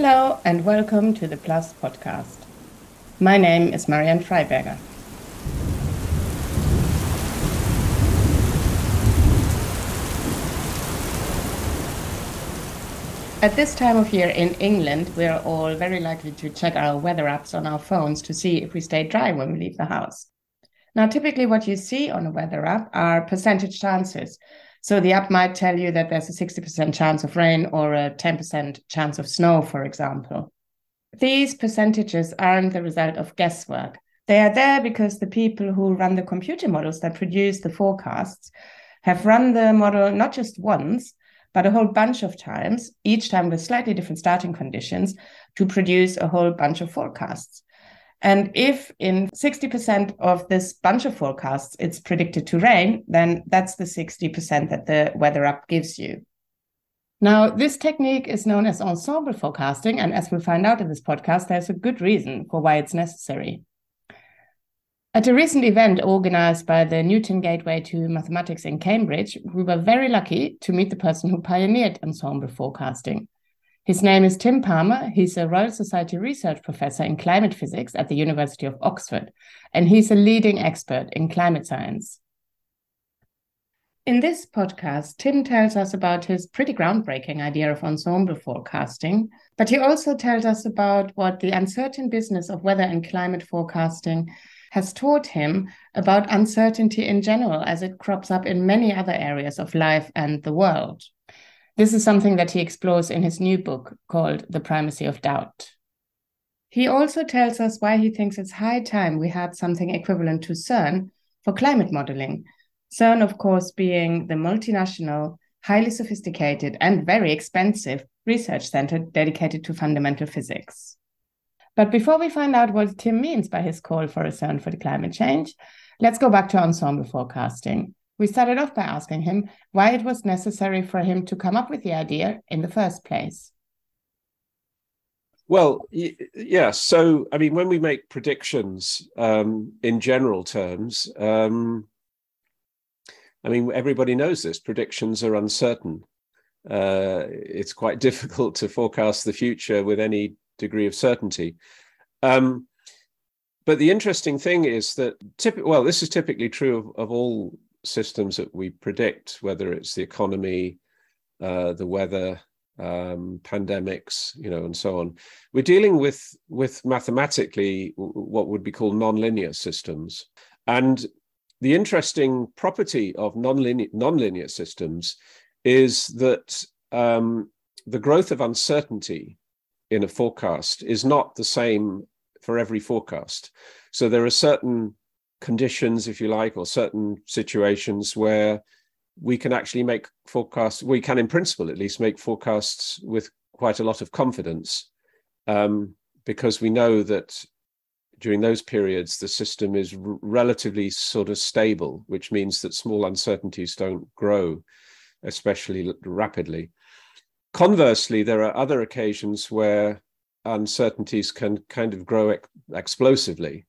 Hello and welcome to the Plus podcast. My name is Marianne Freiberger. At this time of year in England, we are all very likely to check our weather apps on our phones to see if we stay dry when we leave the house. Now, typically, what you see on a weather app are percentage chances. So the app might tell you that there's a 60% chance of rain or a 10% chance of snow, for example. These percentages aren't the result of guesswork. They are there because the people who run the computer models that produce the forecasts have run the model not just once, but a whole bunch of times, each time with slightly different starting conditions, to produce a whole bunch of forecasts. And if in 60% of this bunch of forecasts it's predicted to rain, then that's the 60% that the weather app gives you. Now, this technique is known as ensemble forecasting. And as we'll find out in this podcast, there's a good reason for why it's necessary. At a recent event organized by the Newton Gateway to Mathematics in Cambridge, we were very lucky to meet the person who pioneered ensemble forecasting. His name is Tim Palmer. He's a Royal Society research professor in climate physics at the University of Oxford, and he's a leading expert in climate science. In this podcast, Tim tells us about his pretty groundbreaking idea of ensemble forecasting, but he also tells us about what the uncertain business of weather and climate forecasting has taught him about uncertainty in general as it crops up in many other areas of life and the world. This is something that he explores in his new book called The Primacy of Doubt. He also tells us why he thinks it's high time we had something equivalent to CERN for climate modeling. CERN, of course, being the multinational, highly sophisticated, and very expensive research center dedicated to fundamental physics. But before we find out what Tim means by his call for a CERN for the climate change, let's go back to ensemble forecasting. We started off by asking him why it was necessary for him to come up with the idea in the first place. Well, yeah. So, I mean, when we make predictions um, in general terms, um, I mean, everybody knows this predictions are uncertain. Uh, it's quite difficult to forecast the future with any degree of certainty. Um, but the interesting thing is that, typ- well, this is typically true of, of all systems that we predict, whether it's the economy, uh, the weather, um, pandemics, you know, and so on. We're dealing with with mathematically what would be called nonlinear systems, and the interesting property of nonlinear nonlinear systems is that um, the growth of uncertainty in a forecast is not the same for every forecast. So there are certain conditions, if you like, or certain situations where we can actually make forecasts. We can, in principle, at least, make forecasts with quite a lot of confidence, um, because we know that during those periods the system is r- relatively sort of stable, which means that small uncertainties don't grow, especially rapidly. Conversely, there are other occasions where uncertainties can kind of grow ex- explosively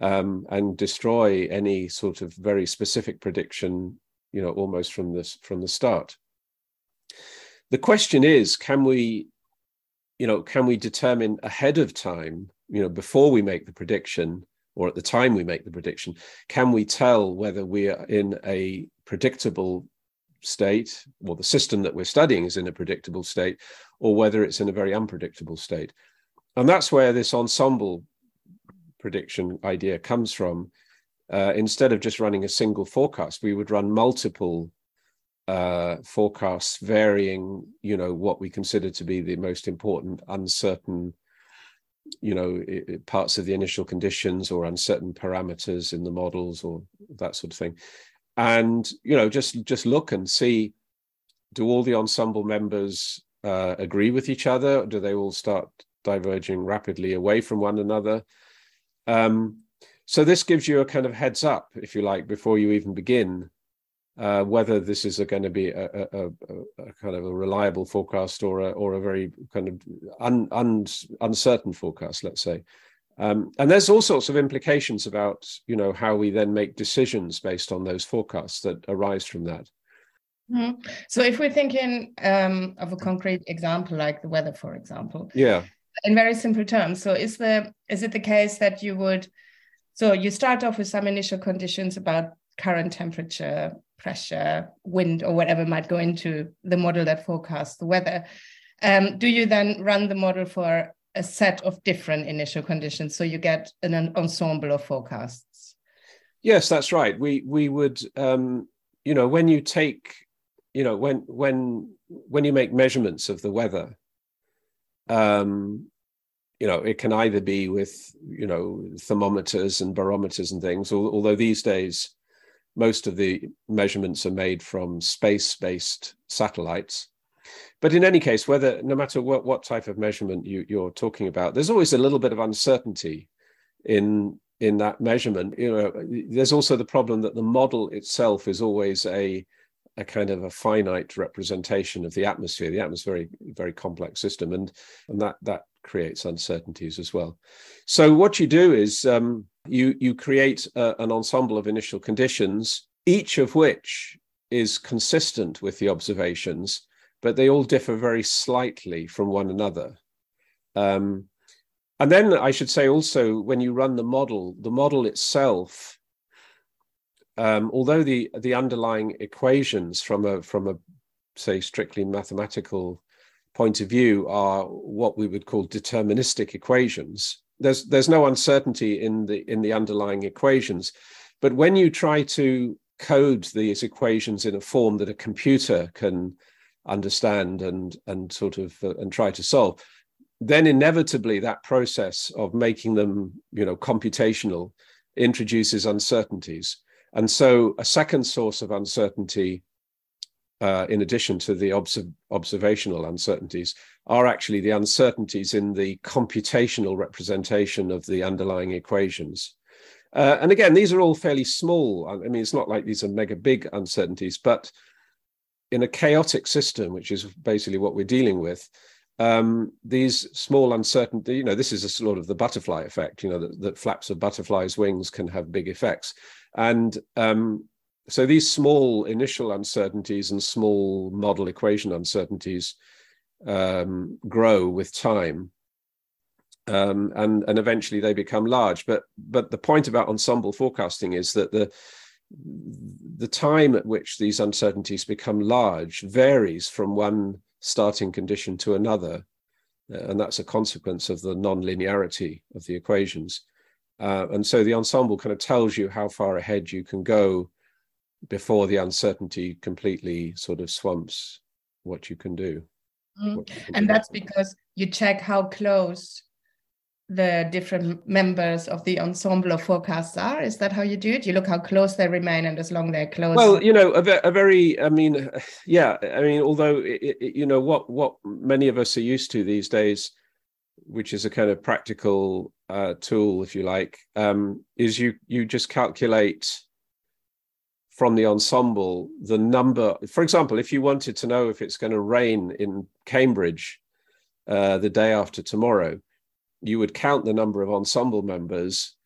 um, and destroy any sort of very specific prediction, you know, almost from this from the start. The question is, can we, you know, can we determine ahead of time, you know, before we make the prediction or at the time we make the prediction, can we tell whether we are in a predictable state, or the system that we're studying is in a predictable state, or whether it's in a very unpredictable state? And that's where this ensemble prediction idea comes from. Uh, instead of just running a single forecast, we would run multiple uh, forecasts varying, you know, what we consider to be the most important uncertain, you know, parts of the initial conditions or uncertain parameters in the models or that sort of thing. And, you know, just just look and see, do all the ensemble members uh, agree with each other? Do they all start diverging rapidly away from one another? Um, so this gives you a kind of heads up, if you like, before you even begin, uh, whether this is going to be a, a, a, a, kind of a reliable forecast or a, or a very kind of un, un, uncertain forecast, let's say. Um, and there's all sorts of implications about, you know, how we then make decisions based on those forecasts that arise from that. Mm-hmm. So if we're thinking um, of a concrete example, like the weather, for example, yeah, in very simple terms, so is the is it the case that you would, so you start off with some initial conditions about current temperature, pressure, wind, or whatever might go into the model that forecasts the weather. Um, do you then run the model for a set of different initial conditions so you get an ensemble of forecasts? Yes, that's right. We we would um, you know when you take you know when when when you make measurements of the weather um you know it can either be with you know thermometers and barometers and things although these days most of the measurements are made from space based satellites. But in any case whether no matter what what type of measurement you, you're talking about there's always a little bit of uncertainty in in that measurement. You know there's also the problem that the model itself is always a a kind of a finite representation of the atmosphere. The atmosphere is a very, very complex system, and and that that creates uncertainties as well. So what you do is um, you you create a, an ensemble of initial conditions, each of which is consistent with the observations, but they all differ very slightly from one another. Um, and then I should say also, when you run the model, the model itself um, although the the underlying equations from a from a say strictly mathematical point of view are what we would call deterministic equations there's there's no uncertainty in the in the underlying equations. But when you try to code these equations in a form that a computer can understand and and sort of uh, and try to solve then inevitably that process of making them you know computational introduces uncertainties and so, a second source of uncertainty, uh, in addition to the observ- observational uncertainties, are actually the uncertainties in the computational representation of the underlying equations. Uh, and again, these are all fairly small. I mean, it's not like these are mega big uncertainties, but in a chaotic system, which is basically what we're dealing with, um, these small uncertainty, you know, this is a sort of the butterfly effect, you know, that, that flaps of butterflies' wings can have big effects. And um, so these small initial uncertainties and small model equation uncertainties um, grow with time. Um, and and eventually they become large. But but the point about ensemble forecasting is that the the time at which these uncertainties become large varies from one starting condition to another. Uh, and that's a consequence of the non-linearity of the equations. Uh, and so the ensemble kind of tells you how far ahead you can go before the uncertainty completely sort of swamps what you can do. Mm. And that's because you check how close the different members of the ensemble of forecasts are? Is that how you do it? You look how close they remain, and as long they're close. Well, you know, a, a very, I mean, yeah, I mean, although it, it, you know what what many of us are used to these days, which is a kind of practical uh, tool, if you like, um, is you you just calculate from the ensemble the number. For example, if you wanted to know if it's going to rain in Cambridge uh, the day after tomorrow you would count the number of ensemble members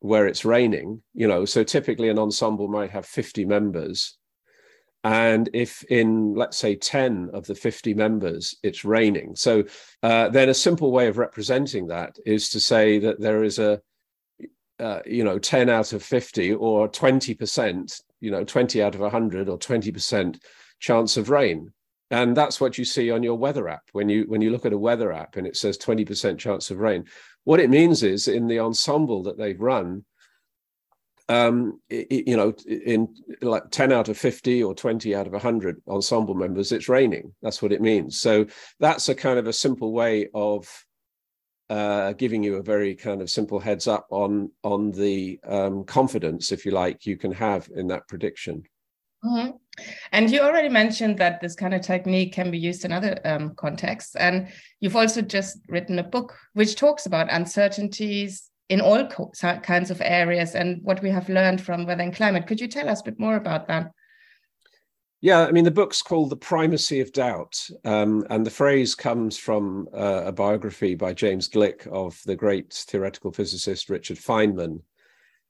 where it's raining you know so typically an ensemble might have 50 members. And if in let's say 10 of the 50 members it's raining. So uh, then a simple way of representing that is to say that there is a uh, you know 10 out of 50 or 20% you know 20 out of 100 or 20% chance of rain and that's what you see on your weather app. When you when you look at a weather app and it says 20% chance of rain what it means is in the ensemble that they've run um it, you know in like 10 out of 50 or 20 out of 100 ensemble members it's raining. That's what it means. So that's a kind of a simple way of uh, giving you a very kind of simple heads up on on the um, confidence if you like you can have in that prediction. Mm-hmm. And you already mentioned that this kind of technique can be used in other um, contexts. And you've also just written a book which talks about uncertainties in all kinds of areas and what we have learned from weather and climate. Could you tell us a bit more about that? Yeah, I mean, the book's called The Primacy of Doubt. Um, and the phrase comes from uh, a biography by James Gleick of the great theoretical physicist Richard Feynman,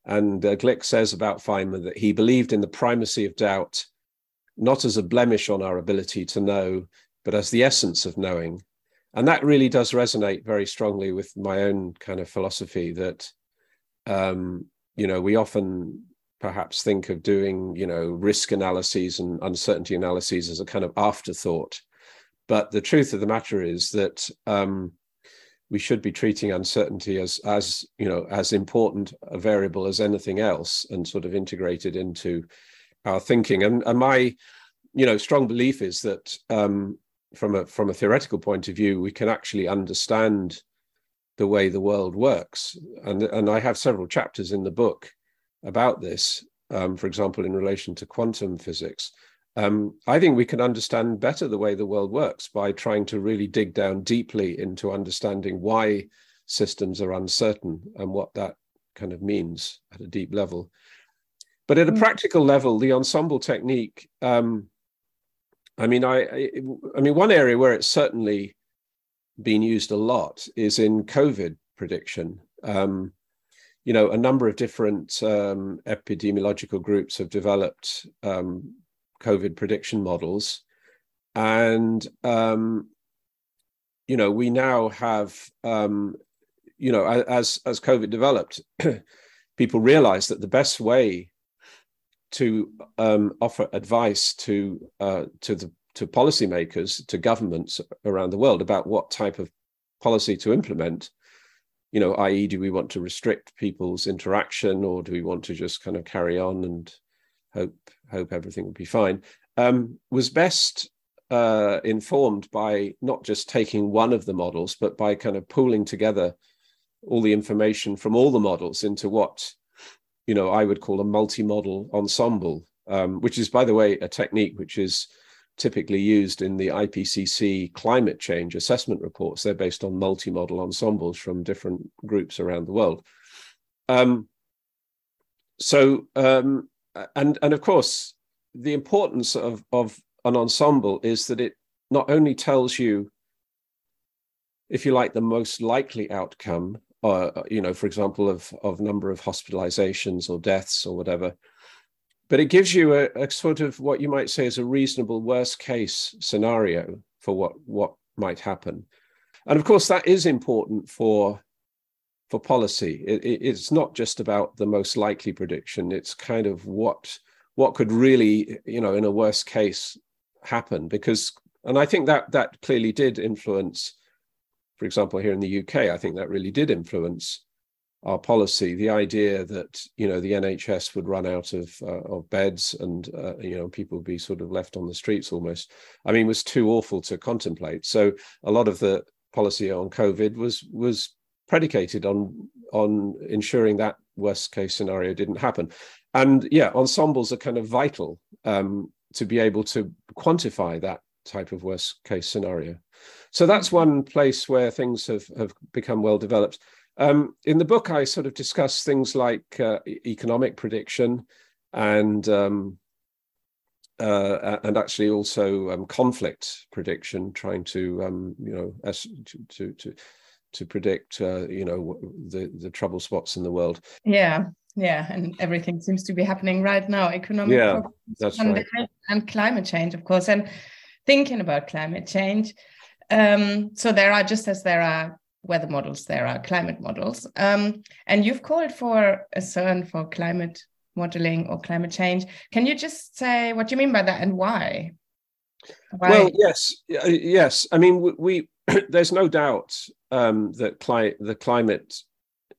and uh, Gleick says about Feynman that he believed in the primacy of doubt not as a blemish on our ability to know, but as the essence of knowing. And that really does resonate very strongly with my own kind of philosophy that, um, you know, we often perhaps think of doing, you know, risk analyses and uncertainty analyses as a kind of afterthought. But the truth of the matter is that um, we should be treating uncertainty as as you know as important a variable as anything else and sort of integrated into our thinking. And, and my you know strong belief is that um, from a from a theoretical point of view we can actually understand the way the world works. And and i have several chapters in the book about this um, for example in relation to quantum physics. Um, I think we can understand better the way the world works by trying to really dig down deeply into understanding why systems are uncertain and what that kind of means at a deep level. But at a mm. practical level, the ensemble technique, um, I mean, I, I, I mean, one area where it's certainly been used a lot is in COVID prediction. Um, you know, a number of different um, epidemiological groups have developed um, COVID prediction models. And, um, you know, we now have, um, you know, as, as COVID developed, people realized that the best way to um, offer advice to uh, to the to policymakers, to governments around the world about what type of policy to implement. You know, i.e., do we want to restrict people's interaction, or do we want to just kind of carry on and hope hope everything will be fine, um, was best uh, informed by not just taking one of the models, but by kind of pooling together all the information from all the models into what you know I would call a multi-model ensemble, um, which is, by the way, a technique which is typically used in the IPCC climate change assessment reports. They're based on multi-model ensembles from different groups around the world. Um, so um, and and of course the importance of of an ensemble is that it not only tells you if you like the most likely outcome uh, you know for example of of number of hospitalizations or deaths or whatever but it gives you a, a sort of what you might say is a reasonable worst case scenario for what what might happen and of course that is important for for policy. It, it's not just about the most likely prediction. It's kind of what what could really, you know, in a worst case, happen. Because, and I think that that clearly did influence, for example, here in the UK, I think that really did influence our policy. The idea that you know the NHS would run out of uh, of beds and uh, you know people would be sort of left on the streets almost. I mean, was too awful to contemplate. So a lot of the policy on COVID was was predicated on on ensuring that worst case scenario didn't happen and yeah ensembles are kind of vital um, to be able to quantify that type of worst case scenario so that's one place where things have have become well developed um, in the book i sort of discuss things like uh, economic prediction and um, uh, and actually also um, conflict prediction, trying to um, you know as to, to, to to predict, uh, you know, the the trouble spots in the world. Yeah, yeah, and everything seems to be happening right now. Economic yeah, that's right. and climate change, of course, and thinking about climate change. Um, so there are just as there are weather models, there are climate models, um, and you've called for a CERN for climate modeling or climate change. Can you just say what you mean by that and why? why? Well, yes, yes. I mean, we there's no doubt um, that cli- the climate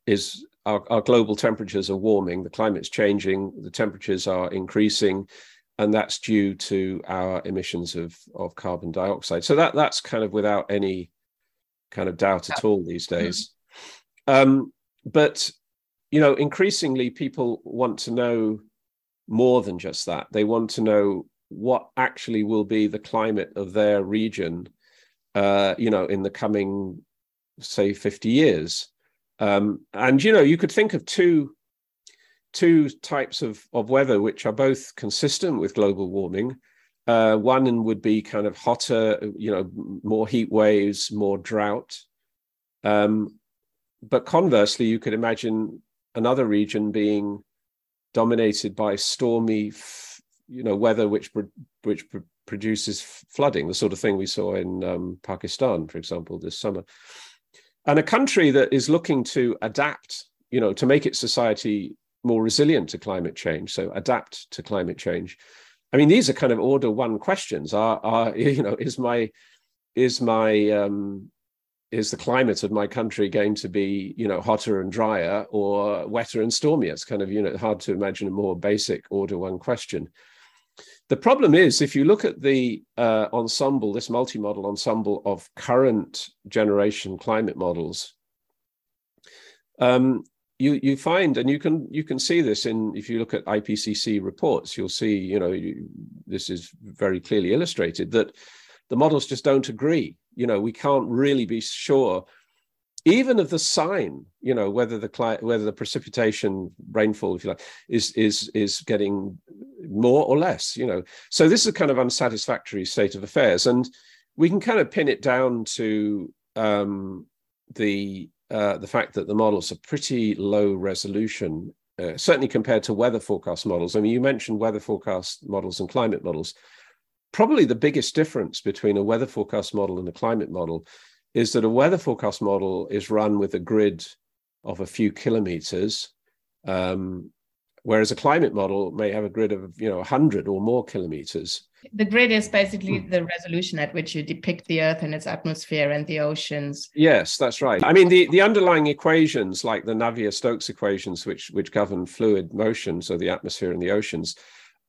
is our, our, global temperatures are warming, the climate's changing, the temperatures are increasing, and that's due to our emissions of, of carbon dioxide. So that that's kind of without any kind of doubt at all these mm-hmm. days. Um, but you know, increasingly people want to know more than just that. They want to know what actually will be the climate of their region uh, you know, in the coming, say, 50 years. Um, and, you know, you could think of two two types of, of weather which are both consistent with global warming. Uh, one would be kind of hotter, you know, more heat waves, more drought. Um, but conversely, you could imagine another region being dominated by stormy, you know weather which which produces flooding, the sort of thing we saw in um, Pakistan, for example, this summer. And a country that is looking to adapt, you know, to make its society more resilient to climate change, so adapt to climate change. I mean, these are kind of order one questions. Are, are you know, is my is my um, is the climate of my country going to be you know hotter and drier or wetter and stormier it's kind of you know hard to imagine a more basic order one question the problem is if you look at the uh, ensemble this multi-model ensemble of current generation climate models um, you you find and you can you can see this in if you look at ipcc reports you'll see you know you, this is very clearly illustrated that the models just don't agree. You know we can't really be sure even of the sign you know whether the whether the precipitation rainfall if you like is is is getting more or less you know. So this is a kind of unsatisfactory state of affairs and we can kind of pin it down to um, the uh, the fact that the models are pretty low resolution uh, certainly compared to weather forecast models. I mean you mentioned weather forecast models and climate models. Probably the biggest difference between a weather forecast model and a climate model is that a weather forecast model is run with a grid of a few kilometers, um, whereas a climate model may have a grid of you know 100 or more kilometers. The grid is basically the resolution at which you depict the Earth and its atmosphere and the oceans. Yes, that's right. I mean, the, the underlying equations, like the Navier-Stokes equations, which which govern fluid motion, so the atmosphere and the oceans,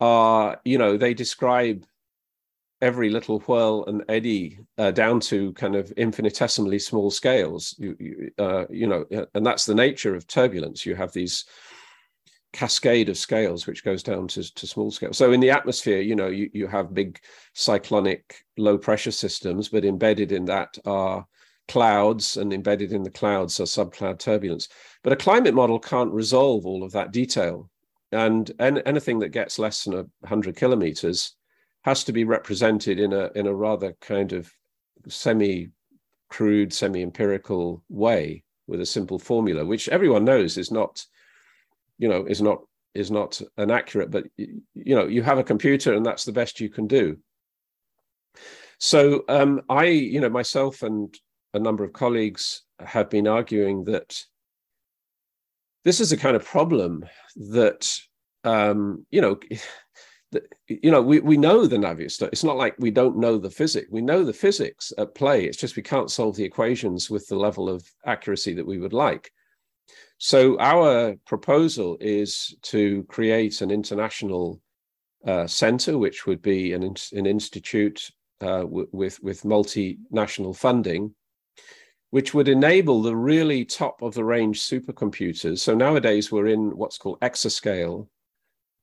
are you know they describe every little whirl and eddy uh, down to kind of infinitesimally small scales you you, uh, you know and that's the nature of turbulence you have these cascade of scales which goes down to, to small scale. So in the atmosphere you know you, you have big cyclonic low pressure systems but embedded in that are clouds and embedded in the clouds are subcloud turbulence. But a climate model can't resolve all of that detail. And, and anything that gets less than 100 kilometers has to be represented in a in a rather kind of semi crude, semi empirical way with a simple formula, which everyone knows is not, you know, is not is not an accurate, but you know, you have a computer and that's the best you can do. So um, I, you know, myself and a number of colleagues have been arguing that this is a kind of problem that um, you know you know, we, we know the Navier-Stokes. It's not like we don't know the physics. We know the physics at play. It's just we can't solve the equations with the level of accuracy that we would like. So our proposal is to create an international uh, center, which would be an, an institute uh, with, with multinational funding, which would enable the really top of the range supercomputers. So nowadays we're in what's called exascale,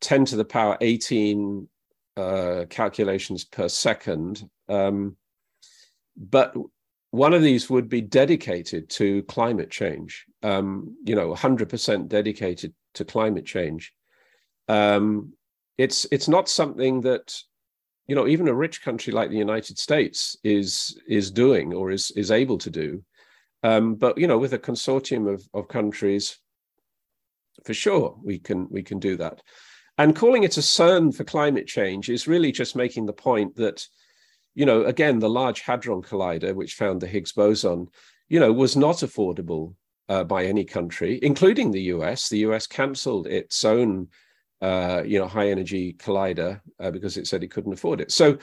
10 to the power 18 uh, calculations per second. Um, but one of these would be dedicated to climate change, um, you know, 100% dedicated to climate change. Um, it's it's not something that you know even a rich country like the United States is is doing or is is able to do. Um, but you know, with a consortium of, of countries, for sure we can we can do that. And calling it a CERN for climate change is really just making the point that, you know, again, the Large Hadron Collider, which found the Higgs boson, you know, was not affordable uh, by any country, including the US. The US cancelled its own, uh, you know, high energy collider uh, because it said it couldn't afford it. So,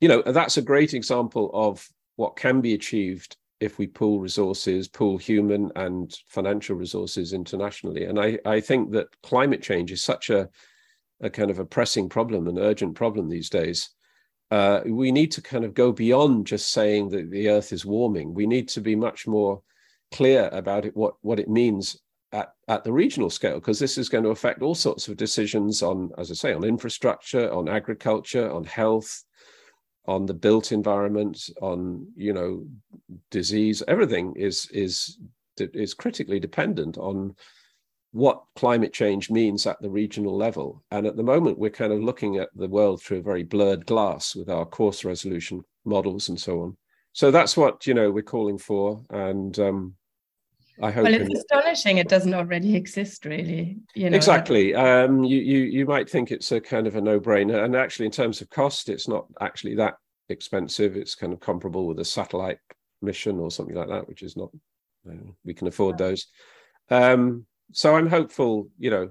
you know, that's a great example of what can be achieved if we pool resources, pool human and financial resources internationally. And I, I think that climate change is such a, a kind of a pressing problem, an urgent problem these days. Uh, we need to kind of go beyond just saying that the earth is warming. We need to be much more clear about it, what, what it means at, at the regional scale, because this is going to affect all sorts of decisions on, as I say, on infrastructure, on agriculture, on health, on the built environment, on you know disease. Everything is is is critically dependent on what climate change means at the regional level. And at the moment, we're kind of looking at the world through a very blurred glass with our coarse resolution models and so on. So that's what you know we're calling for, and um, I hope. Well, it's in... astonishing it doesn't already exist, really. You know, exactly. Um, you you you might think it's a kind of a no-brainer, and actually, in terms of cost, it's not actually that expensive. It's kind of comparable with a satellite mission or something like that, which is not. Uh, we can afford those. Um, so I'm hopeful. You know,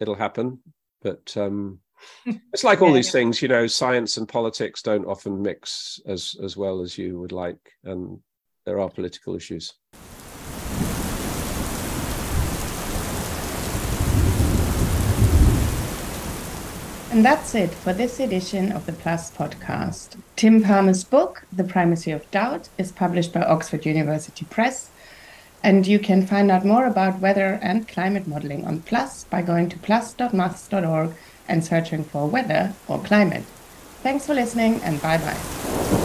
it'll happen, but um, it's like all yeah, these yeah. things. You know, science and politics don't often mix as as well as you would like, and there are political issues. And that's it for this edition of the Plus podcast. Tim Palmer's book, The Primacy of Doubt, is published by Oxford University Press. And you can find out more about weather and climate modeling on Plus by going to plus.maths.org and searching for weather or climate. Thanks for listening and bye bye.